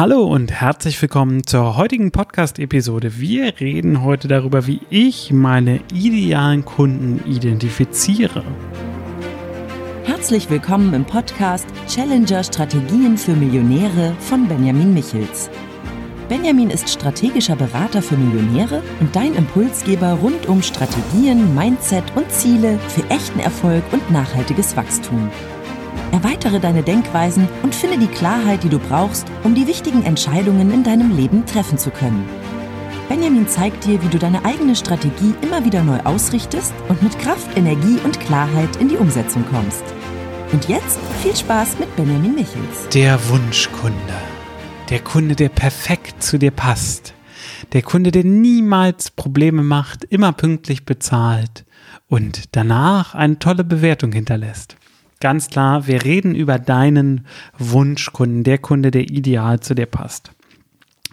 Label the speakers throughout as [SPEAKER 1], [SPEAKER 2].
[SPEAKER 1] Hallo und herzlich willkommen zur heutigen Podcast-Episode. Wir reden heute darüber, wie ich meine idealen Kunden identifiziere.
[SPEAKER 2] Herzlich willkommen im Podcast Challenger Strategien für Millionäre von Benjamin Michels. Benjamin ist strategischer Berater für Millionäre und dein Impulsgeber rund um Strategien, Mindset und Ziele für echten Erfolg und nachhaltiges Wachstum. Erweitere deine Denkweisen und finde die Klarheit, die du brauchst, um die wichtigen Entscheidungen in deinem Leben treffen zu können. Benjamin zeigt dir, wie du deine eigene Strategie immer wieder neu ausrichtest und mit Kraft, Energie und Klarheit in die Umsetzung kommst. Und jetzt viel Spaß mit Benjamin Michels.
[SPEAKER 1] Der Wunschkunde. Der Kunde, der perfekt zu dir passt. Der Kunde, der niemals Probleme macht, immer pünktlich bezahlt und danach eine tolle Bewertung hinterlässt. Ganz klar, wir reden über deinen Wunschkunden, der Kunde, der ideal zu dir passt.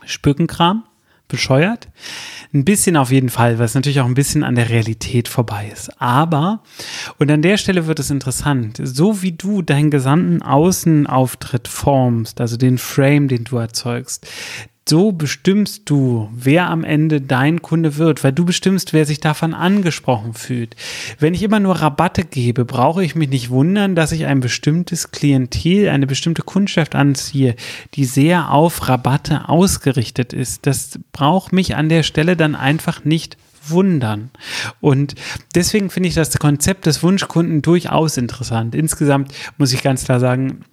[SPEAKER 1] Spückenkram? Bescheuert? Ein bisschen auf jeden Fall, was natürlich auch ein bisschen an der Realität vorbei ist. Aber, und an der Stelle wird es interessant, so wie du deinen gesamten Außenauftritt formst, also den Frame, den du erzeugst, so bestimmst du, wer am Ende dein Kunde wird, weil du bestimmst, wer sich davon angesprochen fühlt. Wenn ich immer nur Rabatte gebe, brauche ich mich nicht wundern, dass ich ein bestimmtes Klientel, eine bestimmte Kundschaft anziehe, die sehr auf Rabatte ausgerichtet ist. Das braucht mich an der Stelle dann einfach nicht wundern. Und deswegen finde ich das Konzept des Wunschkunden durchaus interessant. Insgesamt muss ich ganz klar sagen,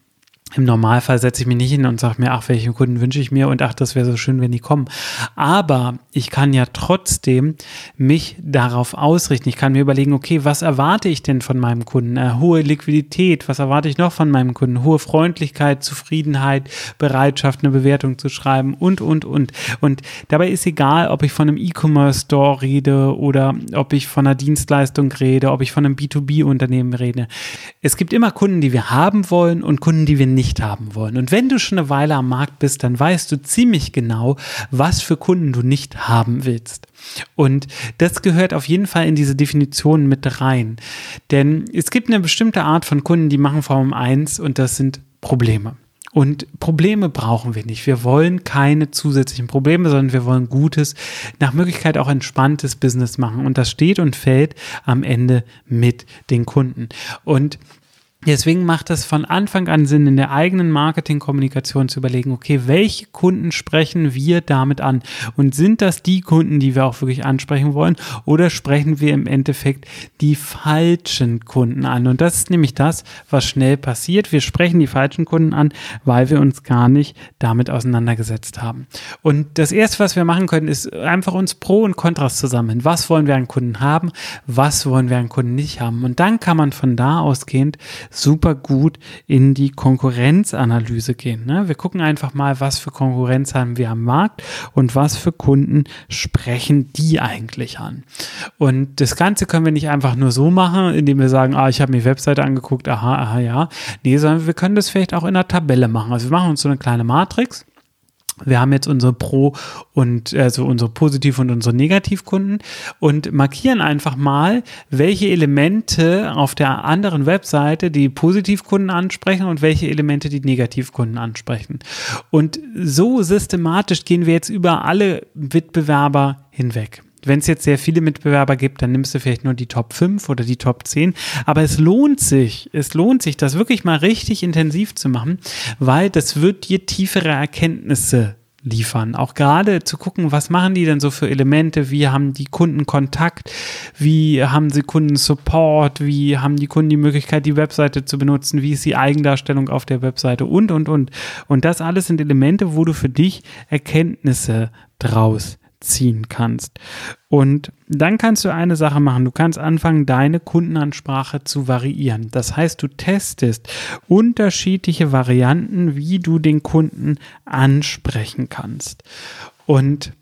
[SPEAKER 1] im Normalfall setze ich mich nicht hin und sage mir, ach, welche Kunden wünsche ich mir und ach, das wäre so schön, wenn die kommen. Aber ich kann ja trotzdem mich darauf ausrichten. Ich kann mir überlegen, okay, was erwarte ich denn von meinem Kunden? Äh, hohe Liquidität, was erwarte ich noch von meinem Kunden? Hohe Freundlichkeit, Zufriedenheit, Bereitschaft, eine Bewertung zu schreiben und, und, und. Und dabei ist egal, ob ich von einem E-Commerce-Store rede oder ob ich von einer Dienstleistung rede, ob ich von einem B2B-Unternehmen rede. Es gibt immer Kunden, die wir haben wollen und Kunden, die wir nicht nicht haben wollen. Und wenn du schon eine Weile am Markt bist, dann weißt du ziemlich genau, was für Kunden du nicht haben willst. Und das gehört auf jeden Fall in diese Definition mit rein. Denn es gibt eine bestimmte Art von Kunden, die machen Form 1 und das sind Probleme. Und Probleme brauchen wir nicht. Wir wollen keine zusätzlichen Probleme, sondern wir wollen gutes, nach Möglichkeit auch entspanntes Business machen. Und das steht und fällt am Ende mit den Kunden. Und Deswegen macht es von Anfang an Sinn, in der eigenen Marketingkommunikation zu überlegen, okay, welche Kunden sprechen wir damit an? Und sind das die Kunden, die wir auch wirklich ansprechen wollen? Oder sprechen wir im Endeffekt die falschen Kunden an? Und das ist nämlich das, was schnell passiert. Wir sprechen die falschen Kunden an, weil wir uns gar nicht damit auseinandergesetzt haben. Und das erste, was wir machen können, ist einfach uns Pro und Kontras zusammen. Was wollen wir an Kunden haben? Was wollen wir an Kunden nicht haben? Und dann kann man von da ausgehend super gut in die Konkurrenzanalyse gehen. Ne? Wir gucken einfach mal, was für Konkurrenz haben wir am Markt und was für Kunden sprechen die eigentlich an. Und das Ganze können wir nicht einfach nur so machen, indem wir sagen, ah, ich habe mir die Webseite angeguckt, aha, aha, ja. Nee, sondern wir können das vielleicht auch in einer Tabelle machen. Also wir machen uns so eine kleine Matrix wir haben jetzt unsere Pro- und also unsere Positiv- und unsere Negativkunden und markieren einfach mal, welche Elemente auf der anderen Webseite die Positivkunden ansprechen und welche Elemente die Negativkunden ansprechen. Und so systematisch gehen wir jetzt über alle Wettbewerber hinweg. Wenn es jetzt sehr viele Mitbewerber gibt, dann nimmst du vielleicht nur die Top 5 oder die Top 10. Aber es lohnt sich, es lohnt sich, das wirklich mal richtig intensiv zu machen, weil das wird dir tiefere Erkenntnisse liefern. Auch gerade zu gucken, was machen die denn so für Elemente, wie haben die Kunden Kontakt, wie haben sie Kunden Support, wie haben die Kunden die Möglichkeit, die Webseite zu benutzen, wie ist die Eigendarstellung auf der Webseite und, und, und. Und das alles sind Elemente, wo du für dich Erkenntnisse draus ziehen kannst. Und dann kannst du eine Sache machen. Du kannst anfangen, deine Kundenansprache zu variieren. Das heißt, du testest unterschiedliche Varianten, wie du den Kunden ansprechen kannst. Und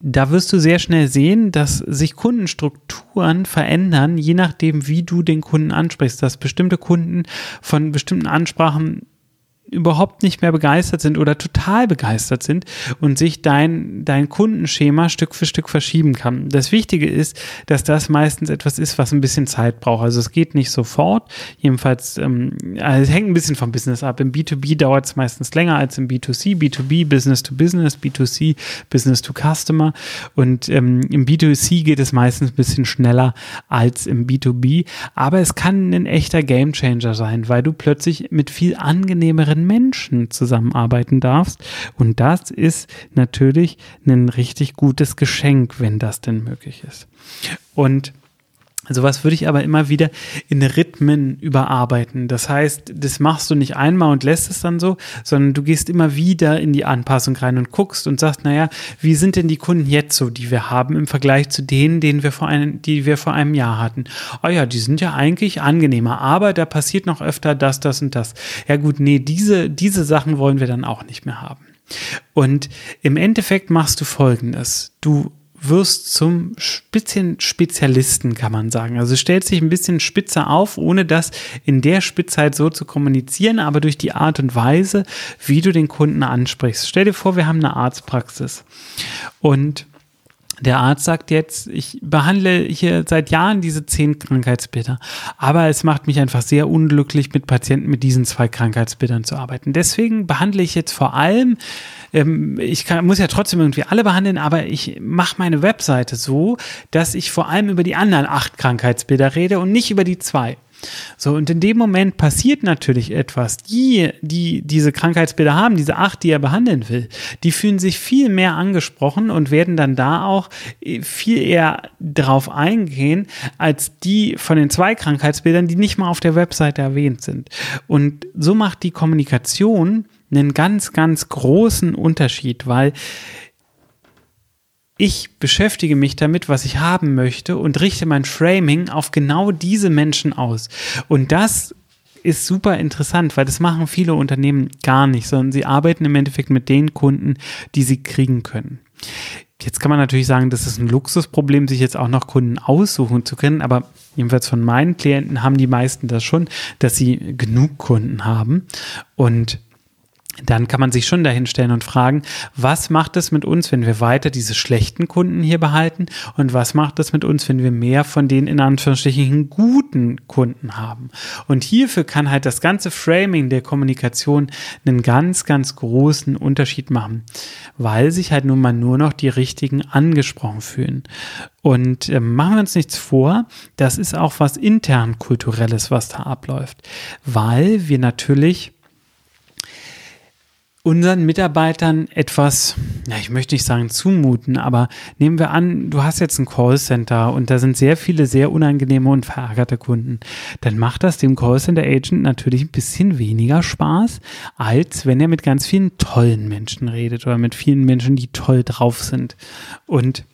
[SPEAKER 1] da wirst du sehr schnell sehen, dass sich Kundenstrukturen verändern, je nachdem, wie du den Kunden ansprichst. Dass bestimmte Kunden von bestimmten Ansprachen überhaupt nicht mehr begeistert sind oder total begeistert sind und sich dein, dein Kundenschema Stück für Stück verschieben kann. Das Wichtige ist, dass das meistens etwas ist, was ein bisschen Zeit braucht. Also es geht nicht sofort. Jedenfalls, ähm, also es hängt ein bisschen vom Business ab. Im B2B dauert es meistens länger als im B2C. B2B, Business to Business, B2C, Business to Customer. Und ähm, im B2C geht es meistens ein bisschen schneller als im B2B. Aber es kann ein echter Gamechanger sein, weil du plötzlich mit viel angenehmeren Menschen zusammenarbeiten darfst. Und das ist natürlich ein richtig gutes Geschenk, wenn das denn möglich ist. Und Sowas würde ich aber immer wieder in Rhythmen überarbeiten. Das heißt, das machst du nicht einmal und lässt es dann so, sondern du gehst immer wieder in die Anpassung rein und guckst und sagst, naja, wie sind denn die Kunden jetzt so, die wir haben im Vergleich zu denen, denen wir vor einem, die wir vor einem Jahr hatten? Oh ja, die sind ja eigentlich angenehmer, aber da passiert noch öfter das, das und das. Ja gut, nee, diese, diese Sachen wollen wir dann auch nicht mehr haben. Und im Endeffekt machst du Folgendes. Du wirst zum bisschen Spezialisten, kann man sagen. Also stellt sich ein bisschen spitzer auf, ohne das in der Spitzheit so zu kommunizieren, aber durch die Art und Weise, wie du den Kunden ansprichst. Stell dir vor, wir haben eine Arztpraxis und der Arzt sagt jetzt, ich behandle hier seit Jahren diese zehn Krankheitsbilder, aber es macht mich einfach sehr unglücklich, mit Patienten mit diesen zwei Krankheitsbildern zu arbeiten. Deswegen behandle ich jetzt vor allem ähm, ich kann, muss ja trotzdem irgendwie alle behandeln, aber ich mache meine Webseite so, dass ich vor allem über die anderen acht Krankheitsbilder rede und nicht über die zwei. So, und in dem Moment passiert natürlich etwas. Die, die diese Krankheitsbilder haben, diese acht, die er behandeln will, die fühlen sich viel mehr angesprochen und werden dann da auch äh, viel eher drauf eingehen, als die von den zwei Krankheitsbildern, die nicht mal auf der Webseite erwähnt sind. Und so macht die Kommunikation einen ganz, ganz großen Unterschied, weil ich beschäftige mich damit, was ich haben möchte und richte mein Framing auf genau diese Menschen aus. Und das ist super interessant, weil das machen viele Unternehmen gar nicht, sondern sie arbeiten im Endeffekt mit den Kunden, die sie kriegen können. Jetzt kann man natürlich sagen, das ist ein Luxusproblem, sich jetzt auch noch Kunden aussuchen zu können, aber jedenfalls von meinen Klienten haben die meisten das schon, dass sie genug Kunden haben und dann kann man sich schon dahin stellen und fragen, was macht es mit uns, wenn wir weiter diese schlechten Kunden hier behalten und was macht es mit uns, wenn wir mehr von den in Anführungsstrichen guten Kunden haben. Und hierfür kann halt das ganze Framing der Kommunikation einen ganz, ganz großen Unterschied machen, weil sich halt nun mal nur noch die richtigen angesprochen fühlen. Und äh, machen wir uns nichts vor, das ist auch was intern kulturelles, was da abläuft, weil wir natürlich unseren Mitarbeitern etwas, ja, ich möchte nicht sagen zumuten, aber nehmen wir an, du hast jetzt ein Callcenter und da sind sehr viele sehr unangenehme und verärgerte Kunden. Dann macht das dem Callcenter Agent natürlich ein bisschen weniger Spaß, als wenn er mit ganz vielen tollen Menschen redet oder mit vielen Menschen, die toll drauf sind. Und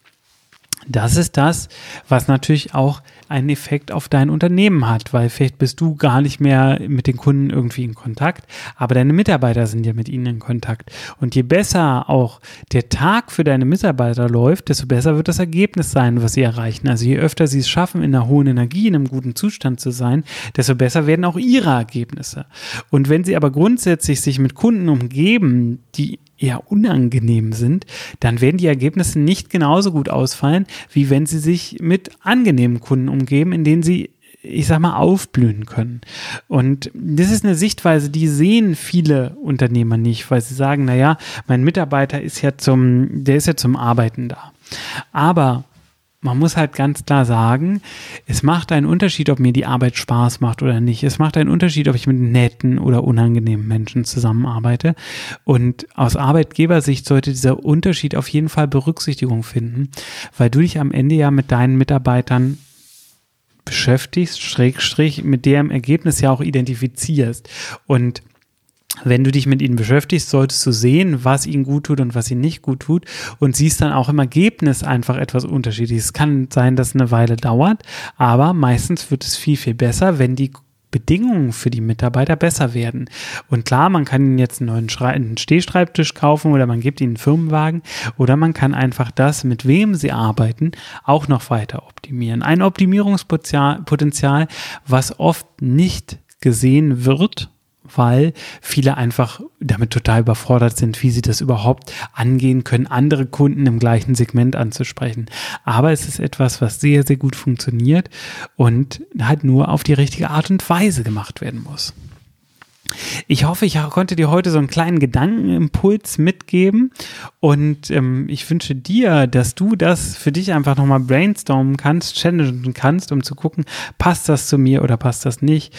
[SPEAKER 1] das ist das, was natürlich auch einen Effekt auf dein Unternehmen hat, weil vielleicht bist du gar nicht mehr mit den Kunden irgendwie in Kontakt, aber deine Mitarbeiter sind ja mit ihnen in Kontakt. Und je besser auch der Tag für deine Mitarbeiter läuft, desto besser wird das Ergebnis sein, was sie erreichen. Also je öfter sie es schaffen, in einer hohen Energie, in einem guten Zustand zu sein, desto besser werden auch ihre Ergebnisse. Und wenn sie aber grundsätzlich sich mit Kunden umgeben, die eher unangenehm sind, dann werden die Ergebnisse nicht genauso gut ausfallen, wie wenn sie sich mit angenehmen Kunden umgeben, in denen sie ich sag mal, aufblühen können. Und das ist eine Sichtweise, die sehen viele Unternehmer nicht, weil sie sagen, naja, mein Mitarbeiter ist ja zum, der ist ja zum Arbeiten da. Aber man muss halt ganz klar sagen, es macht einen Unterschied, ob mir die Arbeit Spaß macht oder nicht. Es macht einen Unterschied, ob ich mit netten oder unangenehmen Menschen zusammenarbeite. Und aus Arbeitgebersicht sollte dieser Unterschied auf jeden Fall Berücksichtigung finden, weil du dich am Ende ja mit deinen Mitarbeitern beschäftigst, Schrägstrich, mit deren Ergebnis ja auch identifizierst. Und wenn du dich mit ihnen beschäftigst, solltest du sehen, was ihnen gut tut und was ihnen nicht gut tut und siehst dann auch im Ergebnis einfach etwas Unterschiedliches. Es kann sein, dass eine Weile dauert, aber meistens wird es viel, viel besser, wenn die Bedingungen für die Mitarbeiter besser werden. Und klar, man kann ihnen jetzt einen neuen Schrei einen Stehschreibtisch kaufen oder man gibt ihnen einen Firmenwagen oder man kann einfach das, mit wem sie arbeiten, auch noch weiter optimieren. Ein Optimierungspotenzial, was oft nicht gesehen wird weil viele einfach damit total überfordert sind, wie sie das überhaupt angehen können, andere Kunden im gleichen Segment anzusprechen. Aber es ist etwas, was sehr, sehr gut funktioniert und halt nur auf die richtige Art und Weise gemacht werden muss. Ich hoffe, ich konnte dir heute so einen kleinen Gedankenimpuls mitgeben und ähm, ich wünsche dir, dass du das für dich einfach nochmal brainstormen kannst, challengen kannst, um zu gucken, passt das zu mir oder passt das nicht.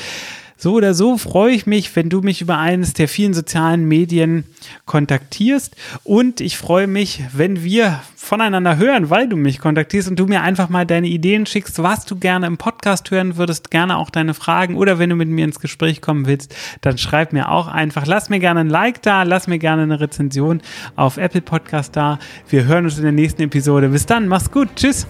[SPEAKER 1] So oder so freue ich mich, wenn du mich über eines der vielen sozialen Medien kontaktierst. Und ich freue mich, wenn wir voneinander hören, weil du mich kontaktierst und du mir einfach mal deine Ideen schickst, was du gerne im Podcast hören würdest, gerne auch deine Fragen oder wenn du mit mir ins Gespräch kommen willst, dann schreib mir auch einfach. Lass mir gerne ein Like da, lass mir gerne eine Rezension auf Apple Podcast da. Wir hören uns in der nächsten Episode. Bis dann, mach's gut, tschüss.